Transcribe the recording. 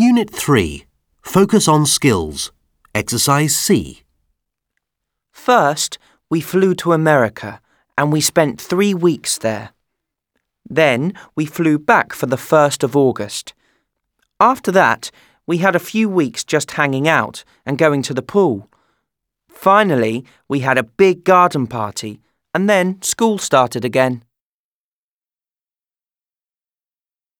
Unit 3. Focus on skills. Exercise C. First, we flew to America and we spent three weeks there. Then we flew back for the 1st of August. After that, we had a few weeks just hanging out and going to the pool. Finally, we had a big garden party and then school started again.